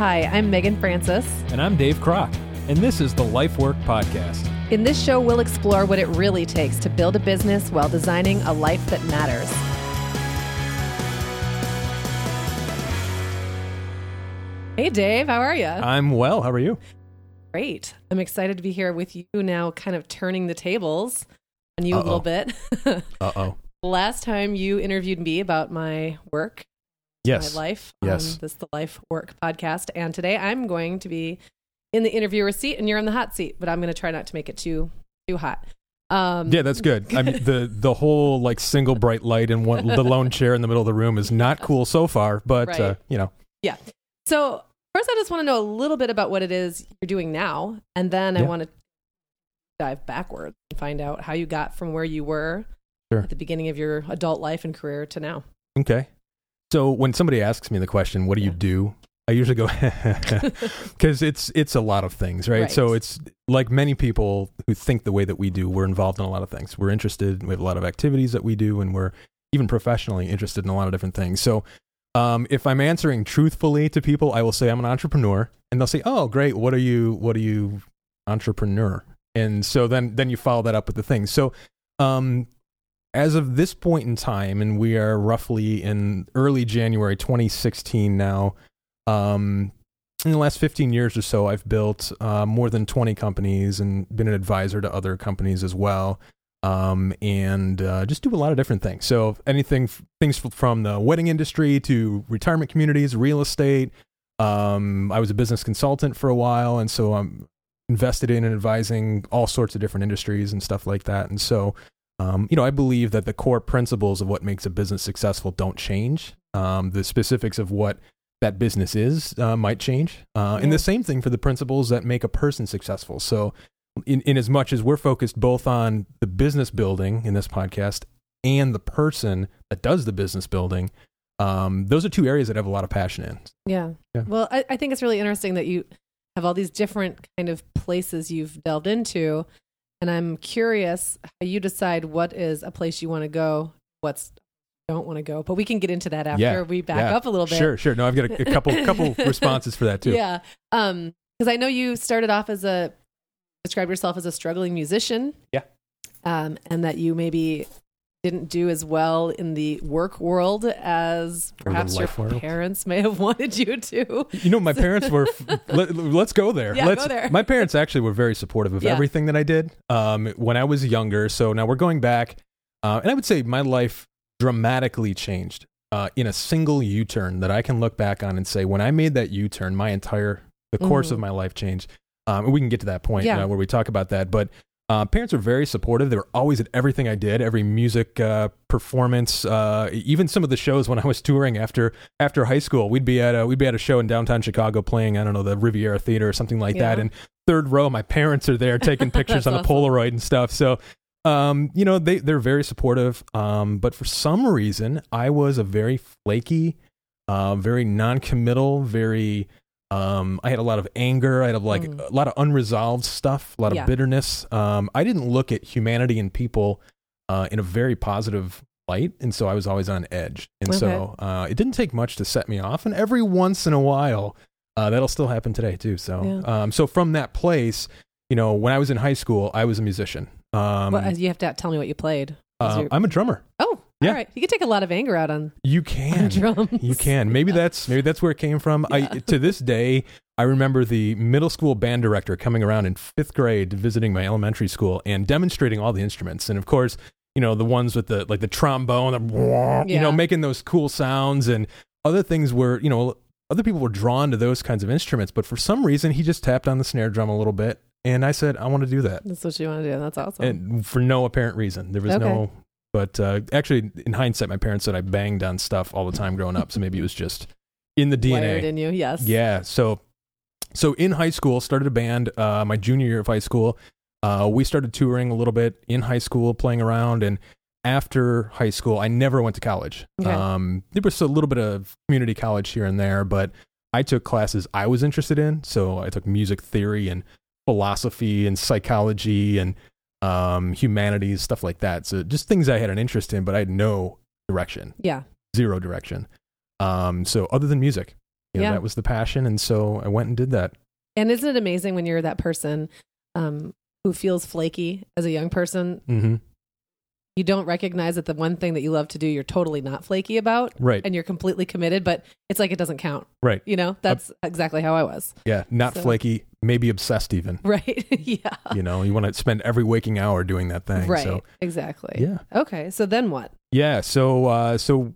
Hi, I'm Megan Francis. And I'm Dave Kroc, and this is the Life Work Podcast. In this show, we'll explore what it really takes to build a business while designing a life that matters. Hey, Dave, how are you? I'm well. How are you? Great. I'm excited to be here with you now, kind of turning the tables on you Uh-oh. a little bit. Uh oh. Last time you interviewed me about my work, Yes. my life Yes. this the Life Work podcast, and today I'm going to be in the interviewer seat, and you're in the hot seat. But I'm going to try not to make it too too hot. Um, Yeah, that's good. I mean, the the whole like single bright light and one the lone chair in the middle of the room is not cool so far, but Right. uh, you know, Yeah. So first, I just want to know a little bit about what it is you're doing now, and then I want to dive backwards and find out how you got from where you were Sure. at the beginning of your adult life and career to now. okay. So when somebody asks me the question, "What do you Yeah. do?" I usually go because it's it's a lot of things, right? Right. So it's like many people who think the way that we do. We're involved in a lot of things. We're interested. We have a lot of activities that we do, and we're even professionally interested in a lot of different things. So um, if I'm answering truthfully to people, I will say I'm an entrepreneur, and they'll say, "Oh, great. What are you? What are you, entrepreneur?" And so then then you follow that up with the things. So um, as of this point in time, and we are roughly in early January 2016 now. Um, in the last 15 years or so, I've built uh, more than 20 companies and been an advisor to other companies as well. Um, and uh, just do a lot of different things. So anything, things from the wedding industry to retirement communities, real estate. Um, I was a business consultant for a while, and so I'm invested in and advising all sorts of different industries and stuff like that. And so, um, you know, I believe that the core principles of what makes a business successful don't change. Um, the specifics of what that business is uh, might change. Uh, And the same thing for the principles that make a person successful. So, in, in as much as we're focused both on the business building in this podcast and the person that does the business building, um, those are two areas that I have a lot of passion in. Yeah. Yeah. Well, I, I think it's really interesting that you have all these different kind of places you've delved into. And I'm curious how you decide what is a place you want to go, what's don't want to go. But we can get into that after Yeah. we back Yeah. up a little bit. Sure, sure. No, I've got a, a couple couple responses for that too. Yeah. Um, because I know you started off as a describe yourself as a struggling musician. Yeah. Um, and that you maybe didn't do as well in the work world as perhaps your world. parents may have wanted you to. You know, my parents were. let, us go there. Yeah, let's, go there. My parents actually were very supportive of Yeah. everything that I did um, when I was younger. So now we're going back, uh, and I would say my life dramatically changed uh, in a single U-turn that I can look back on and say, when I made that U-turn, my entire the course Mhm. of my life changed. Um, and we can get to that point Yeah. uh, where we talk about that, but. Uh, parents were very supportive. They were always at everything I did, every music uh, performance, uh, even some of the shows when I was touring after after high school. We'd be at a we'd be at a show in downtown Chicago playing I don't know the Riviera Theater or something like that. Yeah. And third row, my parents are there taking pictures on a awesome. Polaroid and stuff. So, um, you know, they they're very supportive. Um, but for some reason, I was a very flaky, uh, very non-committal, very. Um, I had a lot of anger. I had a, like Mm. a lot of unresolved stuff, a lot Yeah. of bitterness. Um, I didn't look at humanity and people uh, in a very positive light, and so I was always on edge. And so uh, it didn't take much to set me off. And every once in a while, uh, that'll still happen today too. So, Yeah. um, so from that place, you know, when I was in high school, I was a musician. Um, well, you have to tell me what you played. uh, I'm a drummer. Oh, Yeah. all right. You can take a lot of anger out on, You on can. drums. You can. Maybe that's maybe that's where it came from. I to this day I remember the middle school band director coming around in fifth grade visiting my elementary school and demonstrating all the instruments. And of course, you know, the ones with the like the trombone, the you know, making those cool sounds and other things were, you know, other people were drawn to those kinds of instruments, but for some reason he just tapped on the snare drum a little bit and I said, I want to do that. That's what you want to do. That's awesome. And for no apparent reason. There was Okay. no but uh, actually in hindsight my parents said I banged on stuff all the time growing up, so maybe it was just in the DNA. Wired in you, yes. Yeah. So, so in high school, started a band. Uh, my junior year of high school, uh, we started touring a little bit in high school, playing around, and after high school, I never went to college. Okay. Um, there was a little bit of community college here and there, but I took classes I was interested in. So I took music theory and philosophy and psychology and um, humanities, stuff like that. So just things I had an interest in, but I had no direction Yeah. zero direction. Um, so other than music, you know, Yeah. that was the passion, and so I went and did that. And isn't it amazing when you're that person um, who feels flaky as a young person? hmm You don't recognize that the one thing that you love to do, you're totally not flaky about, Right, and you're completely committed. But it's like it doesn't count. right. You know, that's exactly how I was. Yeah, not So- flaky, maybe obsessed even. Right? yeah. You know, you want to spend every waking hour doing that thing. Right. So Exactly. yeah, Okay. So then what? yeah. So uh, so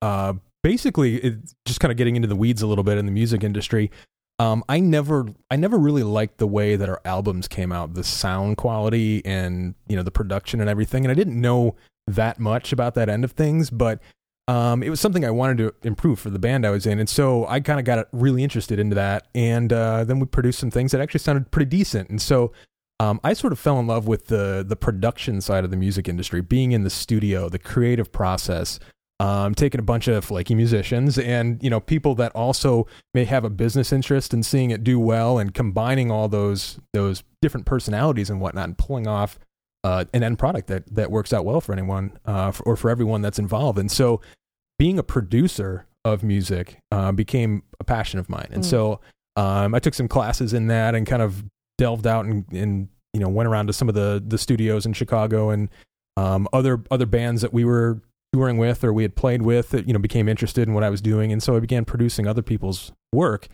uh, basically, it, just kind of getting into the weeds a little bit in the music industry. Um, I never, I never really liked the way that our albums came out, the sound quality and you know the production and everything. And I didn't know that much about that end of things, but um, it was something I wanted to improve for the band I was in, and so I kind of got really interested into that. And uh, then we produced some things that actually sounded pretty decent. And so um, I sort of fell in love with the the production side of the music industry, being in the studio, the creative process. Um, taking a bunch of flaky musicians and you know people that also may have a business interest in seeing it do well, and combining all those those different personalities and whatnot, and pulling off uh, an end product that that works out well for anyone uh, for, or for everyone that's involved. And so, being a producer of music uh, became a passion of mine. And Mm. so, um, I took some classes in that and kind of delved out and, and you know went around to some of the the studios in Chicago and um, other other bands that we were touring with or we had played with that you know became interested in what I was doing, and so I began producing other people's work,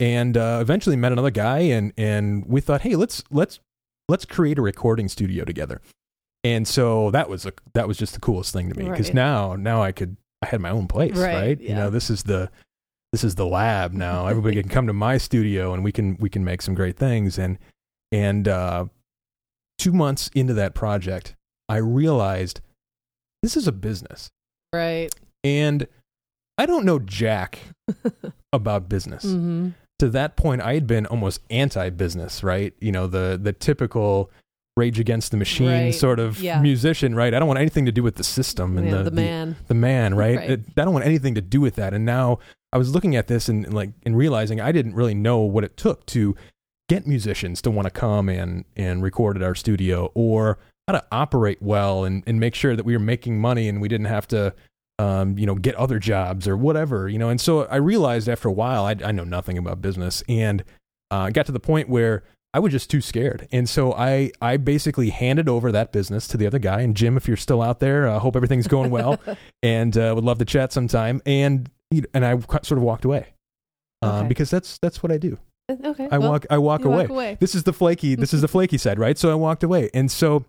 and uh, eventually met another guy, and and we thought, hey, let's let's let's create a recording studio together, and so that was a that was just the coolest thing to me because Right. now now I could I had my own place, Right, right? You know, this is the this is the lab now. Everybody can come to my studio and we can we can make some great things. And and uh, two months into that project, I realized this is a business, Right. and I don't know jack about business. hmm To that point, I had been almost anti-business, right? You know, the the typical Rage Against the Machine Right, sort of yeah. musician, right? I don't want anything to do with the system and Yeah, the, the, the man. the man, right? Right. It- I don't want anything to do with that. And now I was looking at this and, and like and realizing I didn't really know what it took to get musicians to want to come and and record at our studio or how to operate well and, and make sure that we were making money and we didn't have to um, you know, get other jobs or whatever, you know. And so I realized after a while I, I know nothing about business and uh, got to the point where I was just too scared. And so I, I basically handed over that business to the other guy. And Jim, if you're still out there, I hope everything's going well and uh, would love to chat sometime. And you- and I sort of walked away um, Okay. because that's that's what I do. Okay. I well, walk I walk away. Walk away. This is the flaky. This is the flaky side, right? So I walked away, and so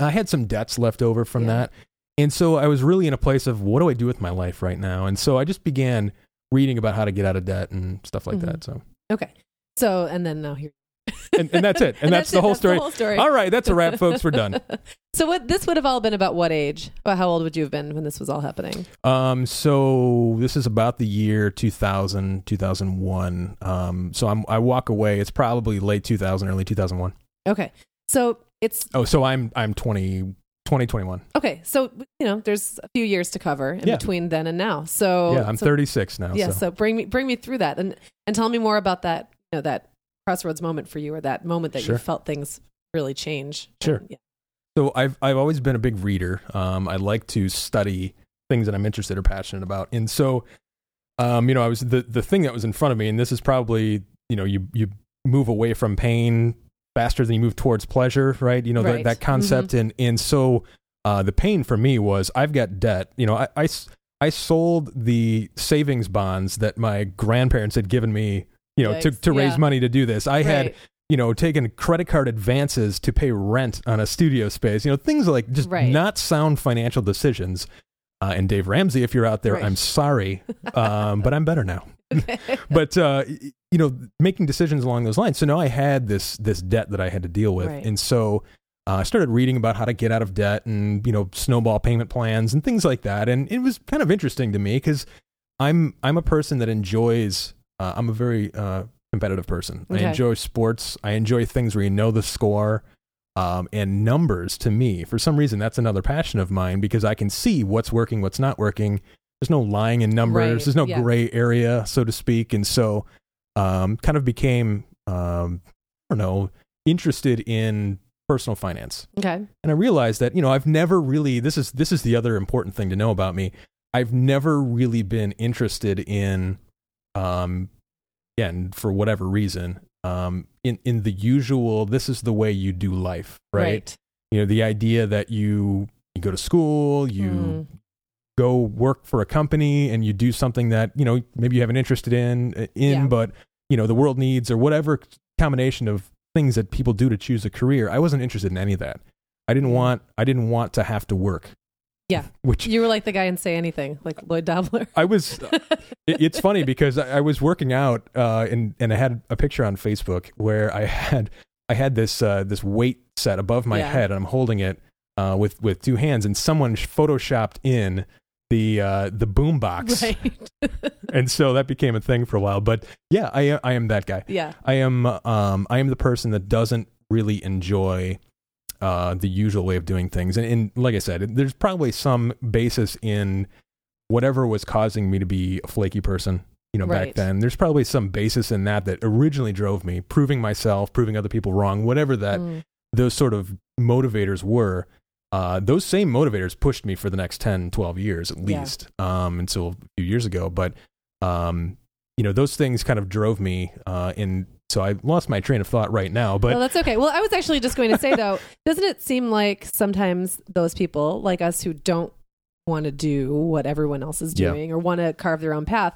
I had some debts left over from Yeah. that, and so I was really in a place of what do I do with my life right now? And so I just began reading about how to get out of debt and stuff like Mhm. that. So Okay. So and then now here. and, and that's it, and, that's, the it. whole That's story. The whole story. All right, that's a wrap, folks. We're done. so what this would have all been about what age? About how old would you have been when this was all happening? Um, so this is about the year 2000, 2001. Um, so I'm, I walk away. It's probably late 2000, early 2001. Okay. So it's Oh, so I'm, I'm 20, 20, okay. So you know, there's a few years to cover in Yeah. between then and now. So yeah, I'm so, 36 now. Yeah. so. So bring me bring me through that and and tell me more about that. You know that crossroads moment for you, or that moment that Sure. you felt things really change. Sure. Yeah. So I've I've always been a big reader. Um, I like to study things that I'm interested or passionate about, and so, um, you know, I was the the thing that was in front of me, and this is probably you know you you move away from pain faster than you move towards pleasure, right? You know Right. that that concept, and and so uh, the pain for me was I've got debt. You know, I, I, I sold the savings bonds that my grandparents had given me. You know, to Yikes. to raise Yeah. money to do this. I had you know, taken credit card advances to pay rent on a studio space, you know, things like just Right. not sound financial decisions. Uh, and Dave Ramsey, if you're out there, Right. I'm sorry, um, but I'm better now. But uh, you know, making decisions along those lines. So now I had this this debt that I had to deal with, Right. and so uh, I started reading about how to get out of debt and you know snowball payment plans and things like that. And it was kind of interesting to me because I'm I'm a person that enjoys. Uh, I'm a very uh, competitive person. Okay. I enjoy sports. I enjoy things where you know the score. Um, and numbers to me, for some reason, that's another passion of mine because I can see what's working, what's not working. There's no lying in numbers. Right, There's no yeah. gray area, so to speak. And so, um, kind of became, um, I don't know, interested in personal finance Okay. and I realized that you know I've never really this is this is the other important thing to know about me. I've never really been interested in um, again for whatever reason, um, in in the usual, this is the way you do life, right? You know, the idea that you you go to school, you Mm. Go work for a company, and you do something that you know maybe you have an interest in in, Yeah. but you know the world needs or whatever combination of things that people do to choose a career. I wasn't interested in any of that. I didn't Mm. want I didn't want to have to work. Yeah. Which You were like the guy in Say Anything, like Lloyd Dobler. I was. it, it's funny because I, I was working out uh, and and I had a picture on Facebook where I had I had this uh, this weight set above my Yeah. head and I'm holding it uh, with with two hands and someone photoshopped in the uh, the boom box right. and so that became a thing for a while. But yeah, I am- I am that guy. yeah. I am um I am the person that doesn't really enjoy uh the usual way of doing things. And, and like I said, there's probably some basis in whatever was causing me to be a flaky person, you know, back then. There's probably some basis in that that originally drove me, proving myself, proving other people wrong, whatever that Mm. those sort of motivators were. Uh, those same motivators pushed me for the next 10, 12 years at Yeah. least, um, until a few years ago. But, um, you know, those things kind of drove me. Uh, in so I lost my train of thought right now. But well, that's okay. Well, I was actually just going to say though, doesn't it seem like sometimes those people like us who don't want to do what everyone else is Yeah. doing or want to carve their own path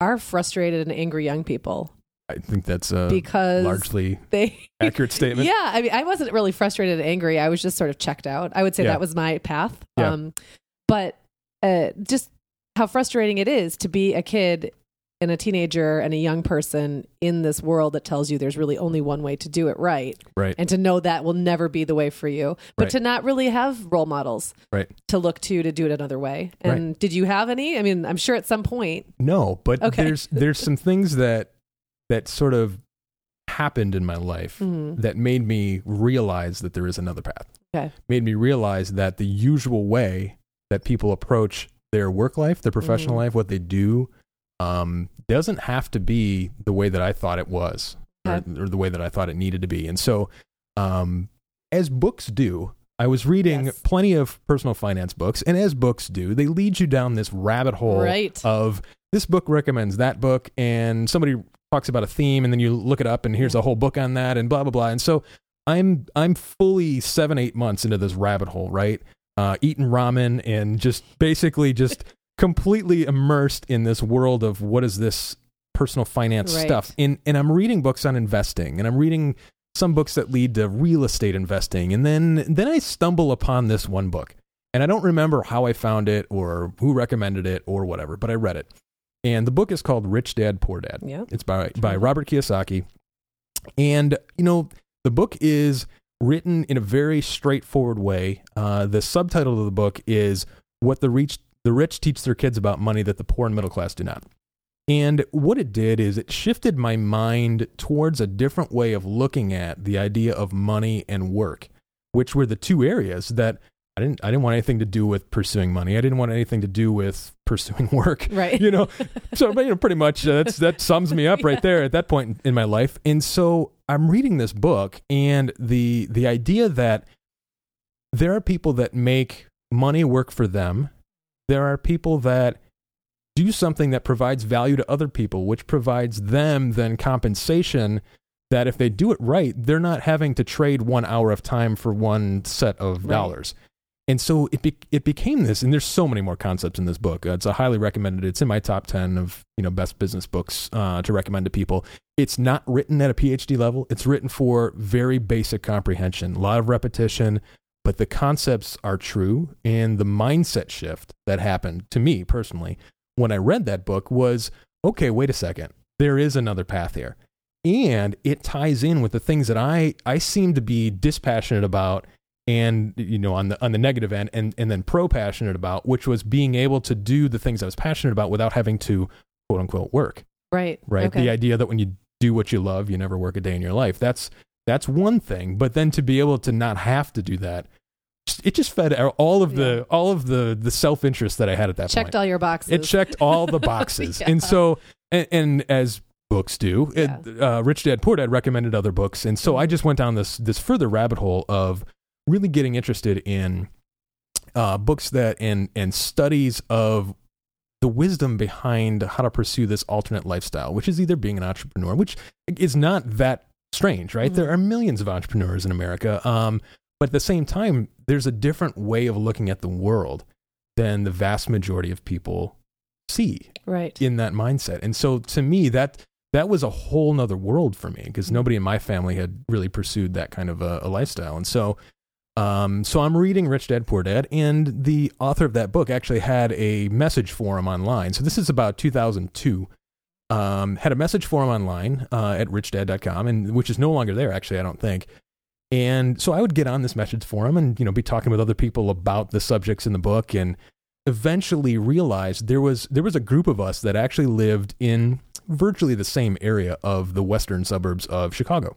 are frustrated and angry young people I think that's a because largely they accurate statement. Yeah, I mean, I wasn't really frustrated and angry. I was just sort of checked out. I would say Yeah. that was my path. Yeah. Um, but uh, just how frustrating it is to be a kid and a teenager and a young person in this world that tells you there's really only one way to do it right, Right. and to know that will never be the way for you, but Right. to not really have role models Right. to look to to do it another way. And did you have any? I mean, I'm sure at some point. No, but Okay. there's there's some things that that sort of happened in my life Mhm. that made me realize that there is another path. Okay. Made me realize that the usual way that people approach their work life, their professional Mhm. life, what they do, um, doesn't have to be the way that I thought it was or, or the way that I thought it needed to be. And so, um, as books do, I was reading Yes. plenty of personal finance books, and as books do, they lead you down this rabbit hole Right. of this book recommends that book, and somebody talks about a theme, and then you look it up, and here's a whole book on that, and blah blah blah. And so I'm I'm fully seven eight months into this rabbit hole, right? Uh, eating ramen and just basically just completely immersed in this world of what is this personal finance Right. stuff. And and I'm reading books on investing, and I'm reading some books that lead to real estate investing, and then then I stumble upon this one book. And I don't remember how I found it or who recommended it or whatever, but I read it. And the book is called Rich Dad Poor Dad. Yeah. It's by by Robert Kiyosaki. And you know, the book is written in a very straightforward way. Uh, the subtitle of the book is "What the Rich the Rich Teach Their Kids About Money That the Poor and Middle Class Do Not." And what it did is it shifted my mind towards a different way of looking at the idea of money and work, which were the two areas that I didn't I didn't want anything to do with pursuing money. I didn't want anything to do with pursuing work Right. you know so you know pretty much uh, that's that sums me up right there at that point in my life and so i'm reading this book and the the idea that there are people that make money work for them there are people that do something that provides value to other people which provides them then compensation that if they do it right they're not having to trade one hour of time for one set of Right. dollars and so it be- it became this, and there's so many more concepts in this book. Uh, it's a highly recommended. It's in my top ten of you know best business books uh, to recommend to people. It's not written at a PhD level. It's written for very basic comprehension, a lot of repetition, but the concepts are true. And the mindset shift that happened to me personally when I read that book was okay. Wait a second, there is another path here, and it ties in with the things that I I seem to be dispassionate about and you know on the on the negative end and and then pro passionate about which was being able to do the things I was passionate about without having to quote unquote work Right. right Okay. the idea that when you do what you love you never work a day in your life that's that's one thing but then to be able to not have to do that it just fed all of the all of the the self-interest that I had at that point. Checked point all your boxes. it checked all the boxes Yeah. and so and, and as books do it, uh, rich dad poor dad recommended other books and so i just went down this this further rabbit hole of really getting interested in uh, books that and and studies of the wisdom behind how to pursue this alternate lifestyle, which is either being an entrepreneur, which is not that strange, right? Mhm. There are millions of entrepreneurs in America. Um, but at the same time, there's a different way of looking at the world than the vast majority of people see Right. in that mindset. And so to me, that that was a whole nother world for me because nobody in my family had really pursued that kind of a, a lifestyle. And so, um, so I'm reading Rich Dad Poor Dad, and the author of that book actually had a message forum online. So this is about 2002. Um, had a message forum online uh, at richdad.com, and which is no longer there. Actually, I don't think. And so I would get on this message forum and you know be talking with other people about the subjects in the book, and eventually realized there was there was a group of us that actually lived in virtually the same area of the western suburbs of Chicago.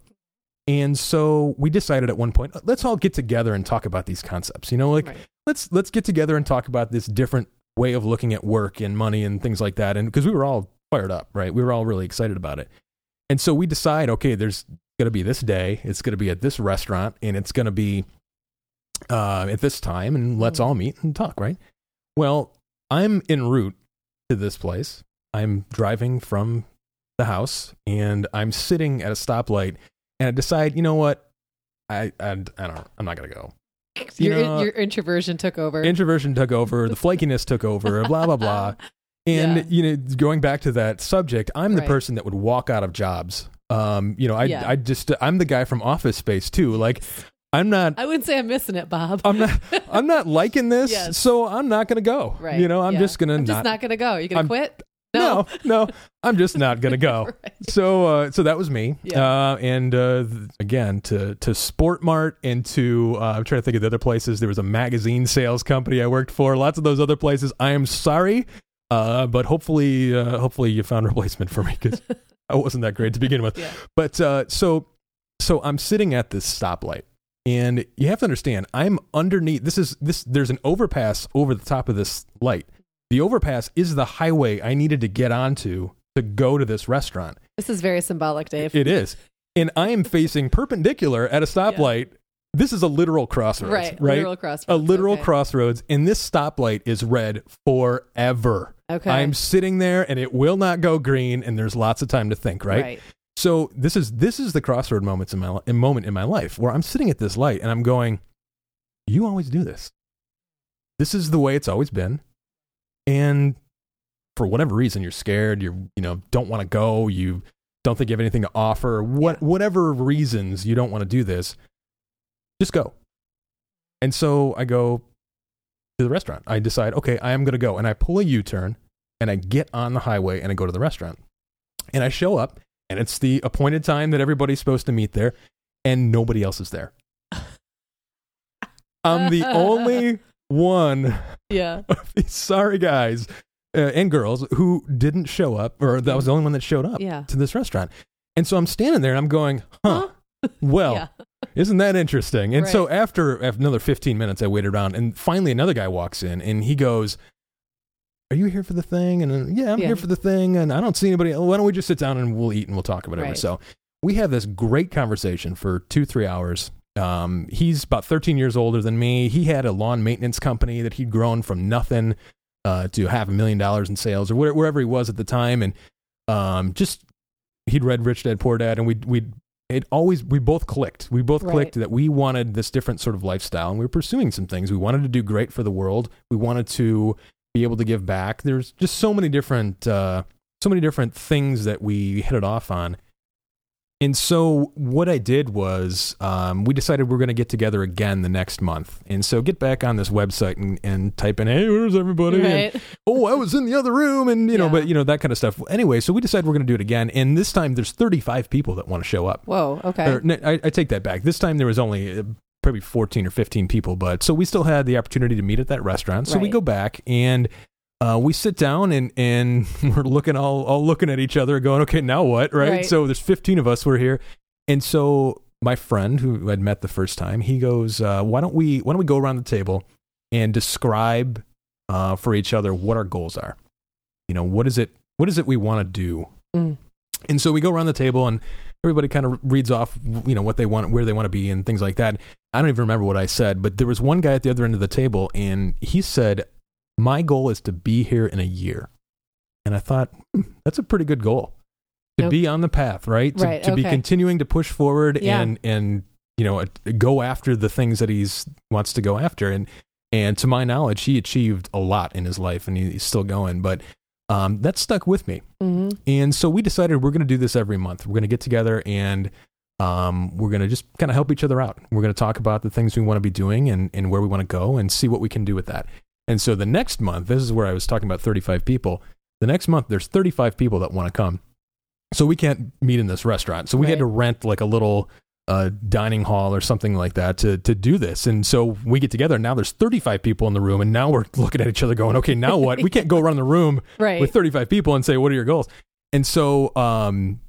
And so we decided at one point, let's all get together and talk about these concepts. You know, like Right. let's let's get together and talk about this different way of looking at work and money and things like that. And because we were all fired up, right? We were all really excited about it. And so we decide, okay, there's going to be this day. It's going to be at this restaurant, and it's going to be uh, at this time, and let's Mhm. all meet and talk, right? Well, I'm en route to this place. I'm driving from the house, and I'm sitting at a stoplight, and I decide, you know what? I I, I don't. I'm not going to go. You Your, know, your introversion took over. Introversion took over. The flakiness took over. Blah blah blah. And Yeah. you know, going back to that subject, I'm the Right. person that would walk out of jobs. Um, you know, I Yeah. I just I'm the guy from Office Space too. Like, I'm not I wouldn't say I'm missing it, Bob. I'm not I'm not liking this, Yes. so I'm not gonna go. right. You know, I'm yeah. just gonna not, just not gonna go. You gonna quit? No, no, I'm just not gonna go. Right. So, uh, so that was me. Yeah. Uh, and uh, th- again, to to Sport Mart and to uh, I'm trying to think of the other places. There was a magazine sales company I worked for. Lots of those other places. I am sorry, uh, but hopefully, uh, hopefully you found a replacement for me because I wasn't that great to begin with. Yeah. But uh, so so I'm sitting at this stoplight, and you have to understand I'm underneath. This is this. There's an overpass over the top of this light. The overpass is the highway I needed to get onto to go to this restaurant. This is very symbolic, Dave. It is, and I am facing perpendicular at a stoplight. This is a literal crossroads, right. right? Literal crossroads. a literal okay. crossroads, and this stoplight is red forever. Okay. I'm sitting there, and it will not go green, and there's lots of time to think, right? So this is this is the crossroad moments in my a moment in my life where I'm sitting at this light and I'm going, "You always do this. This is the way it's always been." And for whatever reason, you're scared. You you know don't want to go. You don't think you have anything to offer. What whatever reasons you don't want to do this, just go. And so I go to the restaurant. I decide, okay, I am going to go, and I pull a U-turn and I get on the highway and I go to the restaurant. And I show up, and it's the appointed time that everybody's supposed to meet there, and nobody else is there. I'm the only one Yeah. of these sorry guys uh, and girls who didn't show up, or that was the only one that showed up Yeah. to this restaurant. And so I'm standing there and I'm going, huh, well, yeah. isn't that interesting? And so after, after another 15 minutes, I waited around, and finally another guy walks in and he goes, Are you here for the thing? And uh, yeah, I'm Yeah. here for the thing. And I don't see anybody. Why don't we just sit down and we'll eat and we'll talk about it? Right. So we have this great conversation for two, three hours. Um, he's about 13 years older than me. He had a lawn maintenance company that he'd grown from nothing uh, to half a million dollars in sales or where, wherever he was at the time. And um, just he'd read Rich Dad Poor Dad, and we we it always we both clicked. We both Right. clicked that we wanted this different sort of lifestyle, and we were pursuing some things. We wanted to do great for the world. We wanted to be able to give back. There's just so many different uh, so many different things that we hit it off on. And so what I did was um, we decided we're going to get together again the next month. And so get back on this website and, and type in, hey, where's everybody? And, oh, I was in the other room, and you know, Yeah. but you know that kind of stuff. Anyway, so we decided we're going to do it again, and this time there's 35 people that want to show up. Whoa. Okay. Or, no, I, I take that back. This time there was only uh, probably 14 or 15 people, but so we still had the opportunity to meet at that restaurant. So we go back and. Uh, we sit down and, and we're looking all, all looking at each other going, okay, now what? Right? Right. So there's 15 of us. We're here. And so my friend who I'd met the first time, he goes, uh, why don't we, why don't we go around the table and describe, uh, for each other what our goals are? You know, what is it, what is it we want to do? Mm. And so we go around the table and everybody kind of reads off, you know, what they want, where they want to be and things like that. I don't even remember what I said, but there was one guy at the other end of the table and he said, my goal is to be here in a year. And I thought, hmm, that's a pretty good goal to Nope. be on the path, right? To, Right, to be continuing to push forward Yeah. and, and, you know, go after the things that he's wants to go after. And, and to my knowledge, he achieved a lot in his life and he's still going, but, um, that stuck with me. hmm And so we decided we're going to do this every month. We're going to get together and um, we're going to just kind of help each other out. We're going to talk about the things we want to be doing and, and where we want to go and see what we can do with that. And so the next month, this is where I was talking about 35 people. The next month, there's 35 people that want to come. So we can't meet in this restaurant. So we had to rent like a little uh, dining hall or something like that to, to do this. And so we get together. And Now there's 35 people in the room. And now we're looking at each other going, okay, now what? We can't go around the room Right. with 35 people and say, "What are your goals?" And so, um,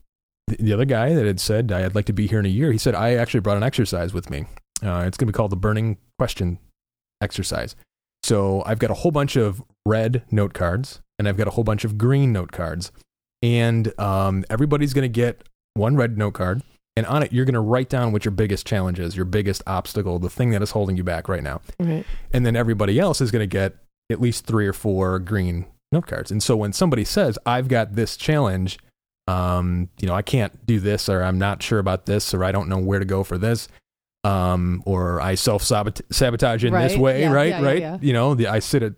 the, the other guy that had said I'd like to be here in a year, he said I actually brought an exercise with me. Uh, it's going to be called the burning question exercise. So I've got a whole bunch of red note cards and I've got a whole bunch of green note cards, and um, everybody's going to get one red note card. And on it, you're going to write down what your biggest challenge is, your biggest obstacle, the thing that is holding you back right now right. and then everybody else is going to get at least three or four green note cards. And so when somebody says, "I've got this challenge," um, you know, I can't do this, or I'm not sure about this, or I don't know where to go for this, um, or I self sabotage in this way, Yeah, right, yeah, right. yeah. You know, the, I sit at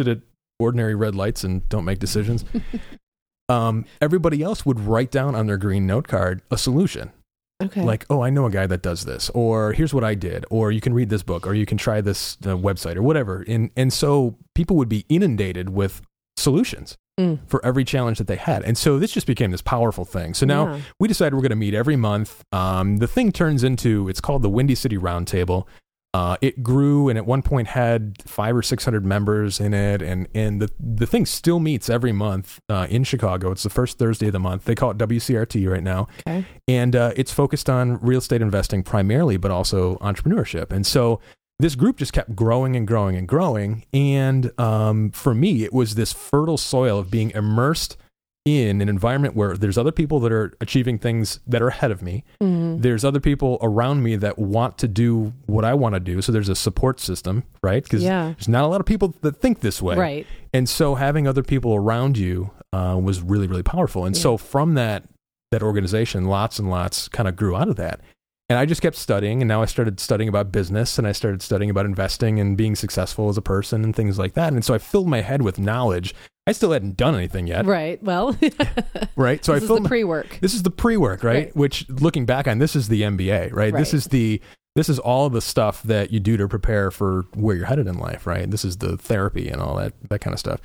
sit at ordinary red lights and don't make decisions. um, everybody else would write down on their green note card a solution Okay. like oh i know a guy that does this or here's what i did or you can read this book or you can try this uh, website or whatever and and so people would be inundated with solutions Mm. for every challenge that they had and so this just became this powerful thing so now Yeah. we decided we're going to meet every month um, the thing turns into it's called the windy city roundtable uh, it grew and at one point had five or six hundred members in it, and and the the thing still meets every month uh, in Chicago. It's the first Thursday of the month. They call it WCRT right now, Okay. and uh, it's focused on real estate investing primarily, but also entrepreneurship. And so this group just kept growing and growing and growing. And um, for me, it was this fertile soil of being immersed in an environment where there's other people that are achieving things that are ahead of me. Mhm. There's other people around me that want to do what I want to do. So there's a support system, right? Because Yeah. there's not a lot of people that think this way. Right. And so having other people around you uh, was really, really powerful. And so from that that organization, lots and lots kind of grew out of that. And I just kept studying, and now I started studying about business, and I started studying about investing and being successful as a person and things like that. And so I filled my head with knowledge. I still hadn't done anything yet, Right. Well, right? So this I is filled the my, pre-work. this is the pre-work, right? Right. Which looking back on, this is the MBA, right? This is the this is all the stuff that you do to prepare for where you're headed in life, right? This is the therapy and all that that kind of stuff.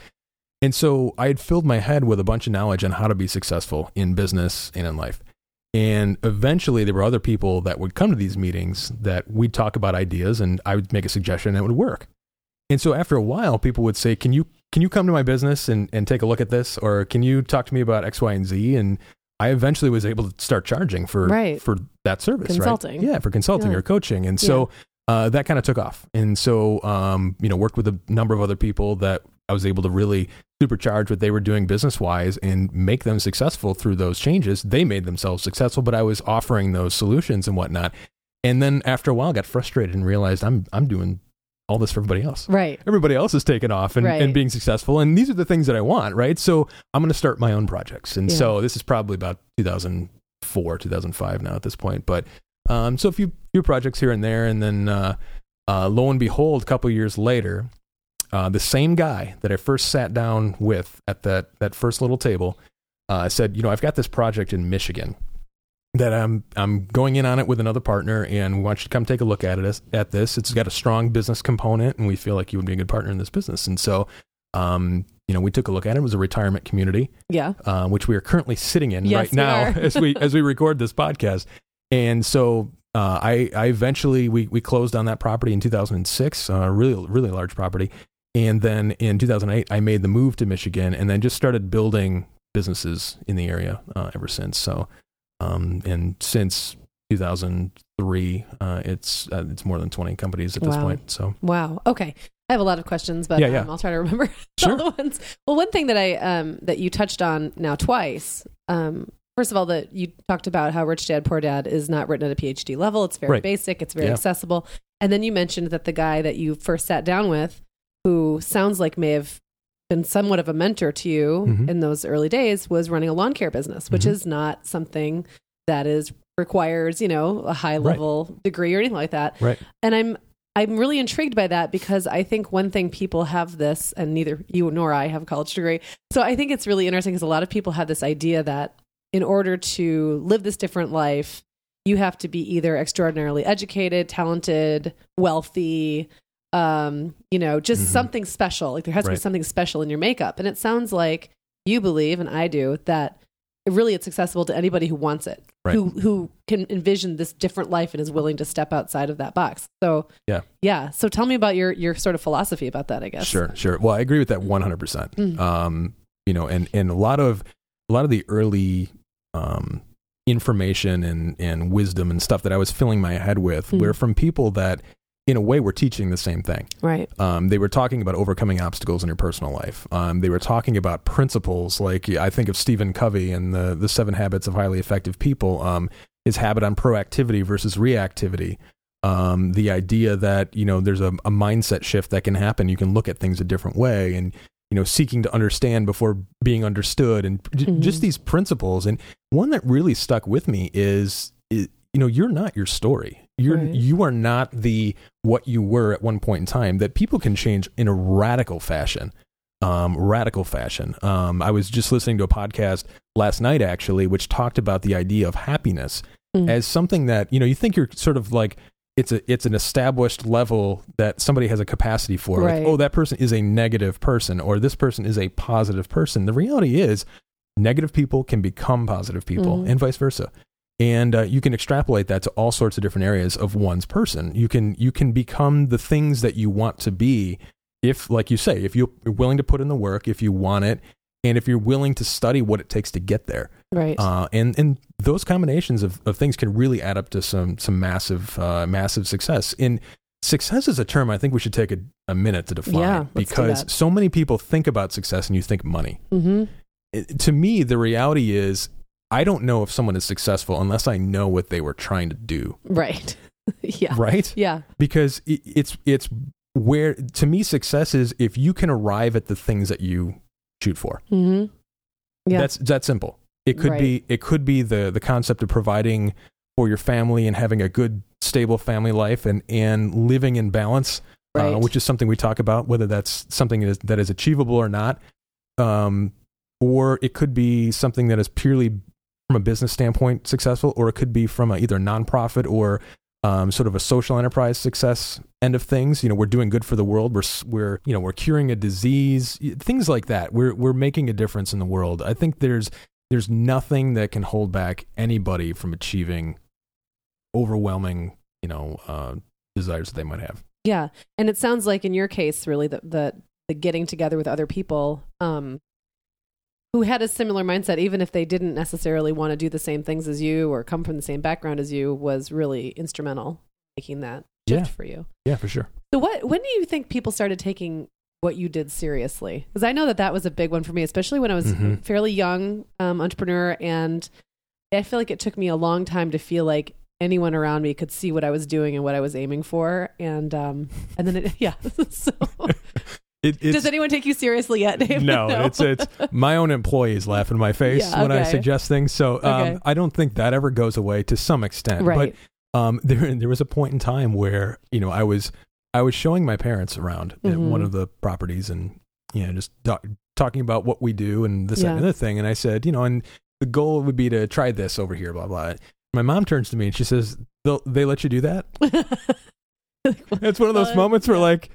And so I had filled my head with a bunch of knowledge on how to be successful in business and in life. And eventually there were other people that would come to these meetings that we'd talk about ideas and I would make a suggestion that would work. And so after a while, people would say, Can you can you come to my business and, and take a look at this? Or can you talk to me about X, Y, and Z? And I eventually was able to start charging for Right. for that service. right? Consulting. Yeah, for consulting Yeah. or coaching. And so uh, that kind of took off. And so um, you know, worked with a number of other people that I was able to really supercharge what they were doing business wise and make them successful through those changes. They made themselves successful, but I was offering those solutions and whatnot. And then after a while got frustrated and realized I'm I'm doing all this for everybody else Right. everybody else is taking off and, Right. and being successful and these are the things that i want right so i'm going to start my own projects and Yeah. so this is probably about 2004 2005 now at this point but um, so a few few projects here and there and then uh, uh, lo and behold a couple years later uh, the same guy that i first sat down with at that that first little table uh, said you know i've got this project in michigan that I'm I'm going in on it with another partner, and we want you to come take a look at it at this. It's got a strong business component, and we feel like you would be a good partner in this business. And so, um, you know, we took a look at it. It was a retirement community, Yeah. uh, which we are currently sitting in Yes, right now as we as we record this podcast. And so, uh, I I eventually we we closed on that property in 2006, a really really large property. And then in 2008, I made the move to Michigan, and then just started building businesses in the area uh, ever since. So, um, and since 2003, uh, it's uh, it's more than 20 companies at this point. So, Wow. Okay. I have a lot of questions, but Yeah, yeah. Um, I'll try to remember Sure. all the ones. Well, one thing that I um, that you touched on now twice. Um, first of all, that you talked about how Rich Dad Poor Dad is not written at a PhD level. It's very Right. basic. It's very Yeah. accessible. And then you mentioned that the guy that you first sat down with, who sounds like may have been somewhat of a mentor to you Mhm. in those early days was running a lawn care business, which Mhm. is not something that is requires, you know, a high Right. level degree or anything like that. Right. And I'm I'm really intrigued by that because I think one thing people have this, and neither you nor I have a college degree. So I think it's really interesting because a lot of people have this idea that in order to live this different life, you have to be either extraordinarily educated, talented, wealthy, um, you know, just Mhm. something special. Like there has to be something special in your makeup. And it sounds like you believe, and I do, that it really it's accessible to anybody who wants it, Right. who who can envision this different life and is willing to step outside of that box. So Yeah. yeah. So tell me about your your sort of philosophy about that. I guess. Sure, sure. Well, I agree with that 100%. Mm. Um, you know, and, and a lot of, a lot of the early, um, information and, and wisdom and stuff that I was filling my head with Mm. were from people that in a way were teaching the same thing. Right. Um, they were talking about overcoming obstacles in your personal life. Um, they were talking about principles like I think of Stephen Covey and the the Seven Habits of Highly Effective People. Um, his habit on proactivity versus reactivity. Um, the idea that you know there's a, a mindset shift that can happen. You can look at things a different way, and you know seeking to understand before being understood, and j- Mhm. just these principles. And one that really stuck with me is, is you know you're not your story. You're Right. you are not the what you were at one point in time that people can change in a radical fashion. Um, radical fashion. Um, I was just listening to a podcast last night, actually, which talked about the idea of happiness Mm. as something that you know you think you're sort of like it's a it's an established level that somebody has a capacity for. Right. Like, oh, that person is a negative person, or this person is a positive person. The reality is, negative people can become positive people, Mhm. and vice versa and uh, you can extrapolate that to all sorts of different areas of one's person. You can you can become the things that you want to be if like you say if you're willing to put in the work if you want it and if you're willing to study what it takes to get there. Right. uh, and and those combinations of, of things can really add up to some some massive uh, massive success. In success is a term i think we should take a, a minute to define Yeah, because so many people think about success and you think money. Mm-hmm. it- to me, the reality is, I don't know if someone is successful unless I know what they were trying to do. Right. yeah. Right? Yeah. Because it, it's it's where to me success is if you can arrive at the things that you shoot for. Mm-hmm. Yeah. That's that simple. It could Right. be it could be the the concept of providing for your family and having a good stable family life and and living in balance, right. uh, which is something we talk about whether that's something that is, that is achievable or not. Um, or it could be something that is purely from a business standpoint successful, or it could be from a, either a nonprofit or um, sort of a social enterprise success end of things. You know, we're doing good for the world. We're we're you know we're curing a disease, things like that. We're we're making a difference in the world. I think there's there's nothing that can hold back anybody from achieving overwhelming you know uh, desires that they might have. Yeah, and it sounds like in your case, really, the the, the getting together with other people um, who had a similar mindset, even if they didn't necessarily want to do the same things as you or come from the same background as you, was really instrumental in making that shift Yeah. for you. Yeah, for sure. So, what when do you think people started taking what you did seriously? Because I know that that was a big one for me, especially when I was Mhm. fairly young um, entrepreneur, and I feel like it took me a long time to feel like anyone around me could see what I was doing and what I was aiming for, and um, and then it, yeah. so, It, does anyone take you seriously yet, Dave? no, it's it's my own employees laugh in my face Yeah, when I suggest things. So um, Okay. I don't think that ever goes away to some extent. right. But um, there there was a point in time where you know I was I was showing my parents around at Mhm. one of the properties and you know just talk, talking about what we do and this and Yeah. the other thing. And I said, you know, and the goal would be to try this over here, blah blah. My mom turns to me and she says, "They'll they let you do that?" It's one of those moments where like,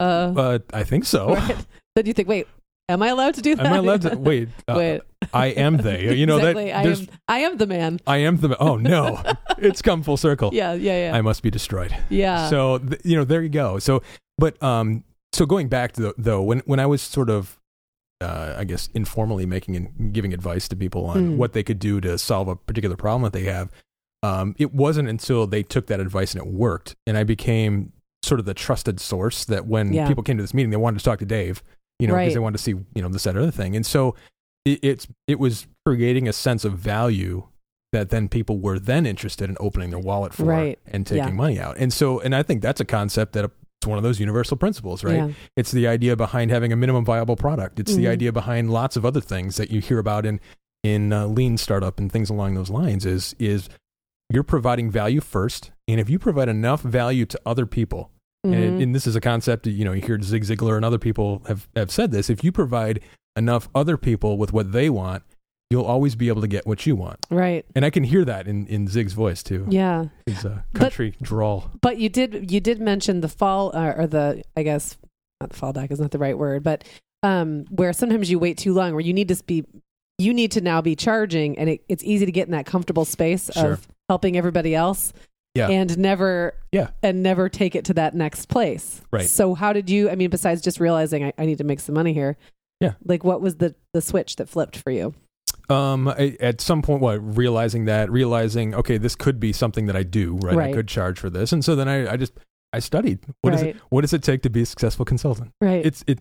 uh, uh, I think so. right. Then you think, wait, am I allowed to do that? Am I allowed to wait? Uh, wait, I am they. You know exactly. that I am. I am the man. I am the. Oh no, it's come full circle. Yeah, yeah, yeah, I must be destroyed. yeah. So th- you know, there you go. So, but um, so going back to the, though, when when I was sort of, uh, I guess informally making and giving advice to people on Mm. what they could do to solve a particular problem that they have, um, it wasn't until they took that advice and it worked, and I became sort of the trusted source that when Yeah. people came to this meeting, they wanted to talk to Dave, you know, because Right. they wanted to see you know this that other thing, and so it, it's it was creating a sense of value that then people were then interested in opening their wallet for Right. and taking Yeah. money out. And so, and I think that's a concept that it's one of those universal principles, right? Yeah. It's the idea behind having a minimum viable product. It's the Mhm. idea behind lots of other things that you hear about in in uh, lean startup and things along those lines. Is is you're providing value first, and if you provide enough value to other people, Mhm. and, and this is a concept you know you hear Zig Ziglar and other people have have said this. If you provide enough other people with what they want, you'll always be able to get what you want. right. And I can hear that in in Zig's voice too. Yeah. His uh, But- country drawl. But you did you did mention the fall uh, or the I guess not the fallback is not the right word, but um, where sometimes you wait too long, where you need to be you need to now be charging, and it, it's easy to get in that comfortable space Sure. of helping everybody else, Yeah. and never Yeah. and never take it to that next place. Right. So how did you? I mean, besides just realizing I, I need to make some money here. Yeah. Like, what was the the switch that flipped for you? Um, I, at some point, what realizing that, realizing, okay, this could be something that I do, right? I could charge for this, and so then I, I just I studied. What is Right. it? What does it take to be a successful consultant? Right. It's it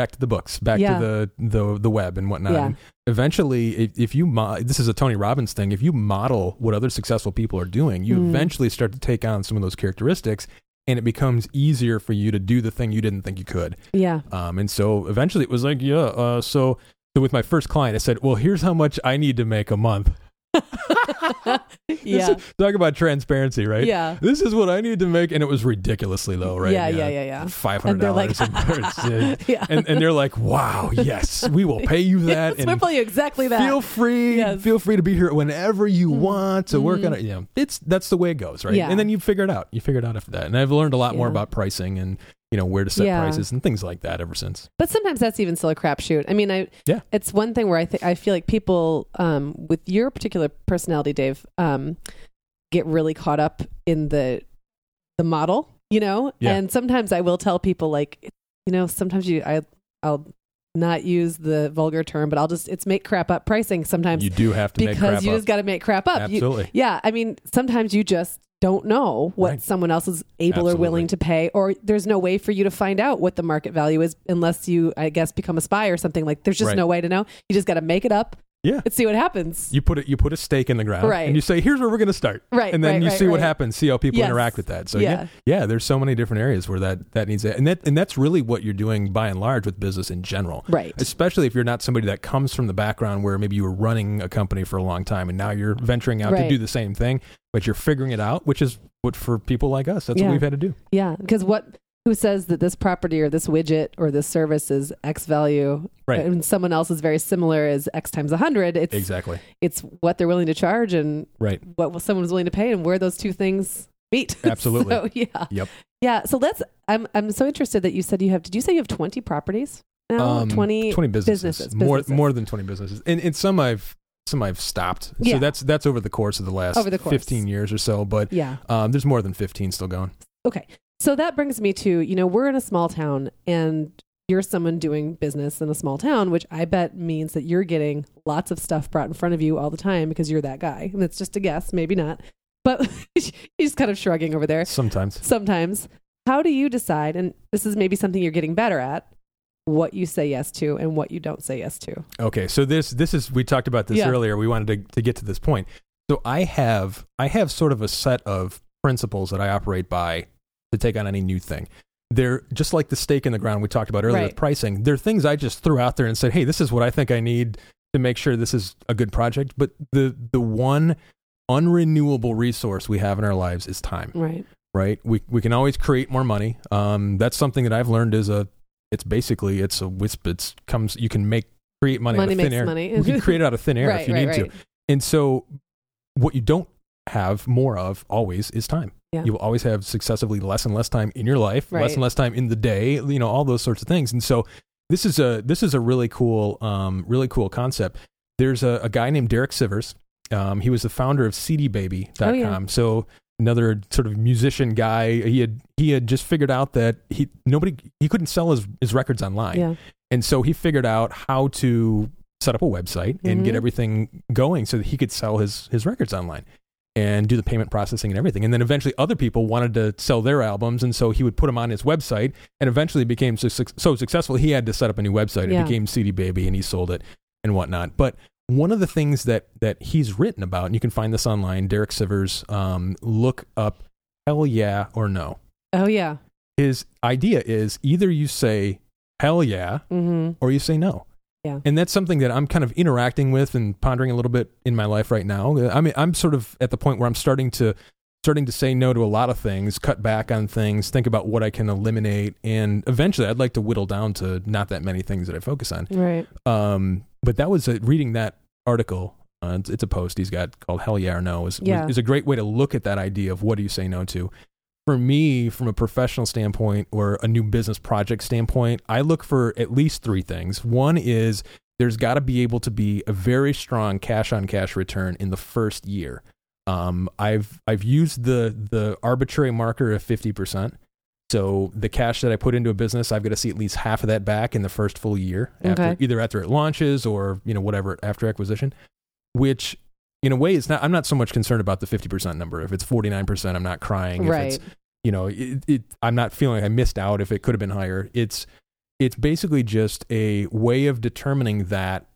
back to the books, back Yeah. to the the the web and whatnot. Yeah. And eventually, if, if you mo- this is a Tony Robbins thing, if you model what other successful people are doing, you Mm. eventually start to take on some of those characteristics, and it becomes easier for you to do the thing you didn't think you could. yeah. Um, and so eventually it was like, yeah, uh, so, so with my first client, I said, well, here's how much I need to make a month. yeah. Talk about transparency, right? Yeah. This is what I need to make. And it was ridiculously low, right? Yeah, yeah, yeah, yeah. $500. And they're like, and, yeah. and, and they're like, wow, yes, we will pay you that. yes, and we'll pay you exactly that. Feel free, Yes. feel free to be here whenever you Mhm. want to work Mhm. on it. You know, it's that's the way it goes, right? Yeah. And then you figure it out. You figure it out after that. And I've learned a lot more about pricing and you know where to set Yeah. prices and things like that ever since. But sometimes that's even still a crapshoot. I mean, I Yeah. it's one thing where I think I feel like people um, with your particular personality, Dave, um, get really caught up in the the model, you know. Yeah. And sometimes I will tell people like, you know, sometimes you I I'll not use the vulgar term, but I'll just it's make crap up pricing sometimes You do have to make because crap you up. just got to make crap up. You- Absolutely. yeah, I mean, sometimes you just don't know what Right. someone else is able or willing to pay, or there's no way for you to find out what the market value is unless you, I guess, become a spy or something. Like, there's just Right. no way to know. You just got to make it up Yeah. and see what happens. You put it. You put a stake in the ground, Right. And you say, "Here's where we're going to start," right. and then right, you right, see what happens. See how people Yes. interact with that. So Yeah. yeah. yeah, There's so many different areas where that that needs it, and that and that's really what you're doing by and large with business in general. Right. Especially if you're not somebody that comes from the background where maybe you were running a company for a long time and now you're venturing out Right. to do the same thing, but you're figuring it out, which is what for people like us, that's Yeah. what we've had to do. Yeah. Because what, who says that this property or this widget or this service is X value Right. and someone else is very similar is X times a hundred? It's, Exactly. it's what they're willing to charge and Right. what someone's willing to pay and where those two things meet. Absolutely. so, yeah. Yep. Yeah. So let's. I'm I'm so interested that you said you have. Did you say you have 20 properties now? Um, 20. 20 businesses, businesses, more businesses. more than 20 businesses and, and some i've some i've stopped Yeah. so that's that's over the course of the last Over the course. 15 years or so but Yeah. um, there's more than 15 still going Okay. So that brings me to you know we're in a small town and you're someone doing business in a small town, which I bet means that you're getting lots of stuff brought in front of you all the time because you're that guy. And it's just a guess, maybe not. But he's kind of shrugging over there. sometimes Sometimes, how do you decide? And this is maybe something you're getting better at. What you say yes to and what you don't say yes to. okay so this this is we talked about this Yeah. earlier we wanted to, to get to this point so i have i have sort of a set of principles that i operate by to take on any new thing. They're just like the stake in the ground we talked about earlier Right. with pricing they're things i just threw out there and said hey this is what i think i need to make sure this is a good project. But the the one unrenewable resource we have in our lives is time. Right. right? We we can always create more money. Um that's something that i've learned is a it's basically it's a wisp it's comes you can make create money, Money out of thin air. money. we can create it out of thin air right, if you right, need to and so what you don't have more of always is time Yeah. you will always have successively less and less time in your life less and less time in the day you know all those sorts of things and so this is a this is a really cool um really cool concept there's a, a guy named derek sivers um, he was the founder of cdbaby.com Oh, yeah. so another sort of musician guy he had he had just figured out that he nobody he couldn't sell his, his records online Yeah. and so he figured out how to set up a website and get Mhm. everything going so that he could sell his his records online and do the payment processing and everything. And then eventually other people wanted to sell their albums and so he would put them on his website and eventually became so, so successful he had to set up a new website. Yeah. It became CD Baby and he sold it and whatnot. But one of the things that that he's written about, and you can find this online, Derek Sivers, um, look up hell yeah or no. Oh yeah. his idea is either you say hell yeah hmm or you say no. Yeah. And that's something that I'm kind of interacting with and pondering a little bit in my life right now. I mean, I'm sort of at the point where I'm starting to starting to say no to a lot of things, cut back on things, think about what I can eliminate, and eventually I'd like to whittle down to not that many things that I focus on. Right. Um, but that was a, reading that article. Uh, it's, it's a post he's got called "Hell Yeah or No." is Yeah. is a great way to look at that idea of what do you say no to. For me, from a professional standpoint or a new business project standpoint, I look for at least three things. One is there's got to be able to be a very strong cash on cash return in the first year. Um, I've I've used the the arbitrary marker of fifty percent. So the cash that I put into a business, I've got to see at least half of that back in the first full year, after, either after it launches or you know whatever after acquisition. Which, in a way, it's not. I'm not so much concerned about the fifty percent number. If it's forty nine percent, I'm not crying. If Right. it's you know, it, it, I'm not feeling I missed out. If it could have been higher, it's it's basically just a way of determining that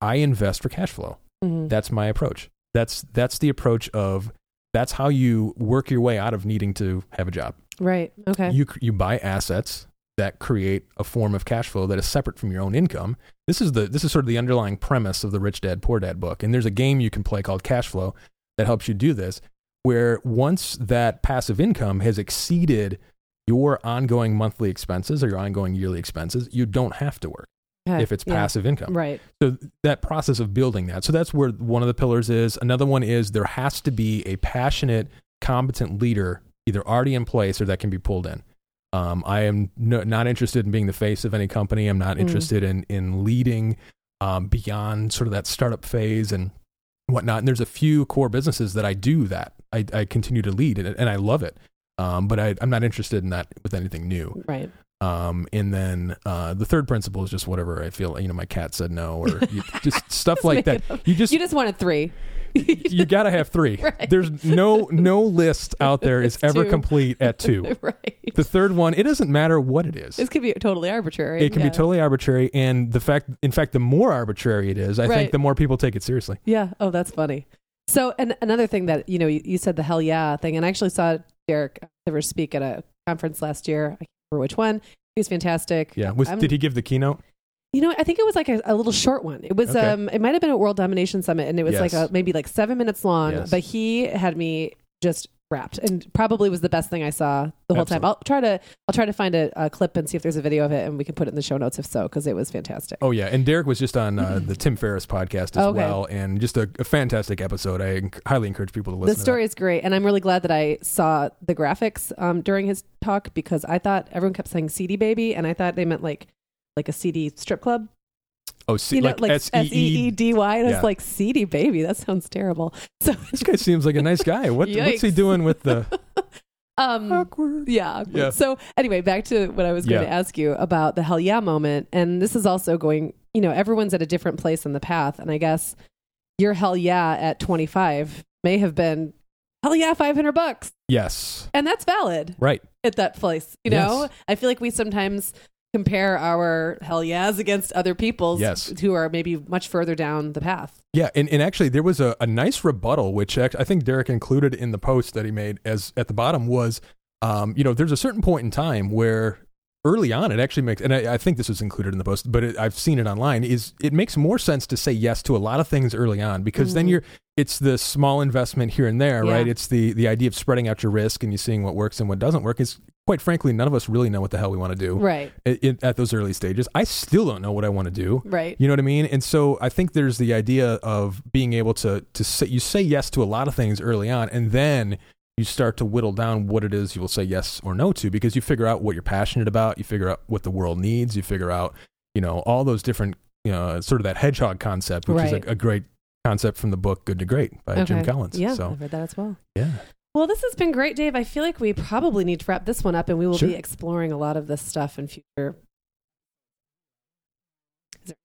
I invest for cash flow. hmm That's my approach. That's that's the approach of that's how you work your way out of needing to have a job. Right. Okay. You you buy assets that create a form of cash flow that is separate from your own income. This is the this is sort of the underlying premise of the Rich Dad Poor Dad book. And there's a game you can play called Cash Flow that helps you do this where once that passive income has exceeded your ongoing monthly expenses or your ongoing yearly expenses, you don't have to work if it's Yeah. passive income. Right. So that process of building that. So that's where one of the pillars is. Another one is there has to be a passionate, competent leader either already in place or that can be pulled in. Um, I am no, not interested in being the face of any company. I'm not Mm. interested in in leading um, beyond sort of that startup phase and whatnot. And there's a few core businesses that I do that. I, I continue to lead and, and I love it. Um, but I, I'm not interested in that with anything new. Right. Um, and then uh, the third principle is just whatever I feel. You know, my cat said no, or you, just stuff like that. Make it up. You just You just wanted three. you got to have three. Right. There's no no list out there is ever two. complete at two. right. The third one, it doesn't matter what it is. This could be totally arbitrary. It can yeah. be totally arbitrary, and the fact, in fact, the more arbitrary it is, I Right. think the more people take it seriously. Yeah. Oh, that's funny. So, and another thing that you know, you, you said the hell yeah thing, and I actually saw Derek Sivers speak at a conference last year. I can't remember which one. He was fantastic. Yeah. Was did he give the keynote? You know, I think it was like a, a little short one. It was, Okay. um, it might have been at World Domination Summit, and it was like Yes. a maybe like seven minutes long. Yes. But he had me just wrapped, and probably was the best thing I saw the whole time. Absolutely. I'll try to, I'll try to find a, a clip and see if there's a video of it, and we can put it in the show notes if so, because it was fantastic. Oh yeah, and Derek was just on uh, the Tim Ferriss podcast as Okay. well, and just a, a fantastic episode. I enc- highly encourage people to listen. the story is great, and I'm really glad that I saw the graphics um, during his talk because I thought everyone kept saying "CD baby," and I thought they meant like like a CD strip club. Oh, see, You know, like, like S E E D Y, and Yeah. was like, "CD baby," that sounds terrible. So, This guy seems like a nice guy. What, what's he doing with the um, awkward? Yeah. Yeah. So anyway, back to what I was going Yeah. to ask you about the hell yeah moment. And this is also going, you know, everyone's at a different place in the path. And I guess your hell yeah at 25 may have been hell yeah, 500 bucks. Yes, And that's valid right. at that place. You know, Yes. I feel like we sometimes compare our hell yeahs against other people's Yes. who are maybe much further down the path. Yeah, and, and actually there was a, a nice rebuttal, which I think Derek included in the post that he made as at the bottom was, um, you know, there's a certain point in time where early on it actually makes, and I, I think this was included in the post, but it, I've seen it online, is it makes more sense to say yes to a lot of things early on because then Mhm. you're, it's the small investment here and there, Yeah. right? It's the, the idea of spreading out your risk and you seeing what works and what doesn't work is quite frankly, none of us really know what the hell we want to do Right. at, at those early stages. I still don't know what I want to do. Right. You know what I mean? And so I think there's the idea of being able to to say you say yes to a lot of things early on, and then you start to whittle down what it is you will say yes or no to because you figure out what you're passionate about, you figure out what the world needs, you figure out you know all those different you know sort of that hedgehog concept, which Right. is a, a great concept from the book Good to Great by Jim Collins. Yeah. So I've read that as well. yeah, Well, this has been great, Dave. I feel like we probably need to wrap this one up, and we will Sure. be exploring a lot of this stuff in future. There-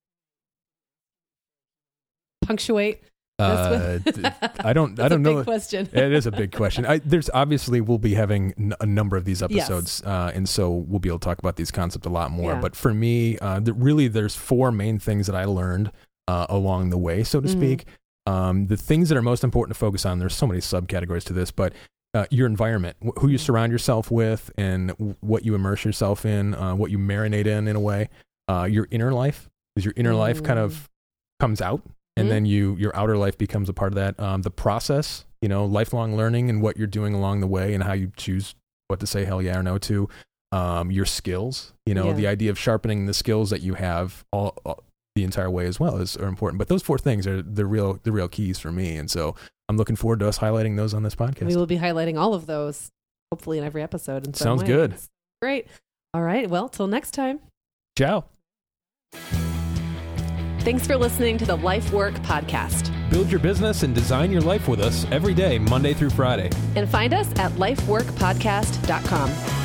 Punctuate. uh, this d- with- I don't I don't a know. Big question. it is a big question. I, there's obviously we'll be having n- a number of these Yes. episodes, uh, and so we'll be able to talk about these concepts a lot more. Yeah. But for me, uh, the, really, there's four main things that I learned uh, along the way, so to Mhm. speak. Um, the things that are most important to focus on. There's so many subcategories to this, but uh, your environment, wh- who you surround yourself with, and w- what you immerse yourself in, uh, what you marinate in, in a way. Uh, your inner life, is your inner life kind Mm. of comes out, and Mhm. then you your outer life becomes a part of that. Um, the process, you know, lifelong learning and what you're doing along the way, and how you choose what to say hell yeah or no to. Um, your skills, you know, Yeah. the idea of sharpening the skills that you have all, all the entire way as well is are important. But those four things are the real the real keys for me, and so I'm looking forward to us highlighting those on this podcast. We will be highlighting all of those, hopefully, in every episode. In Sounds way. good. Great. All right. Well, till next time. Ciao. Thanks for listening to the Life Work Podcast. Build your business and design your life with us every day, Monday through Friday. And find us at lifeworkpodcast.com.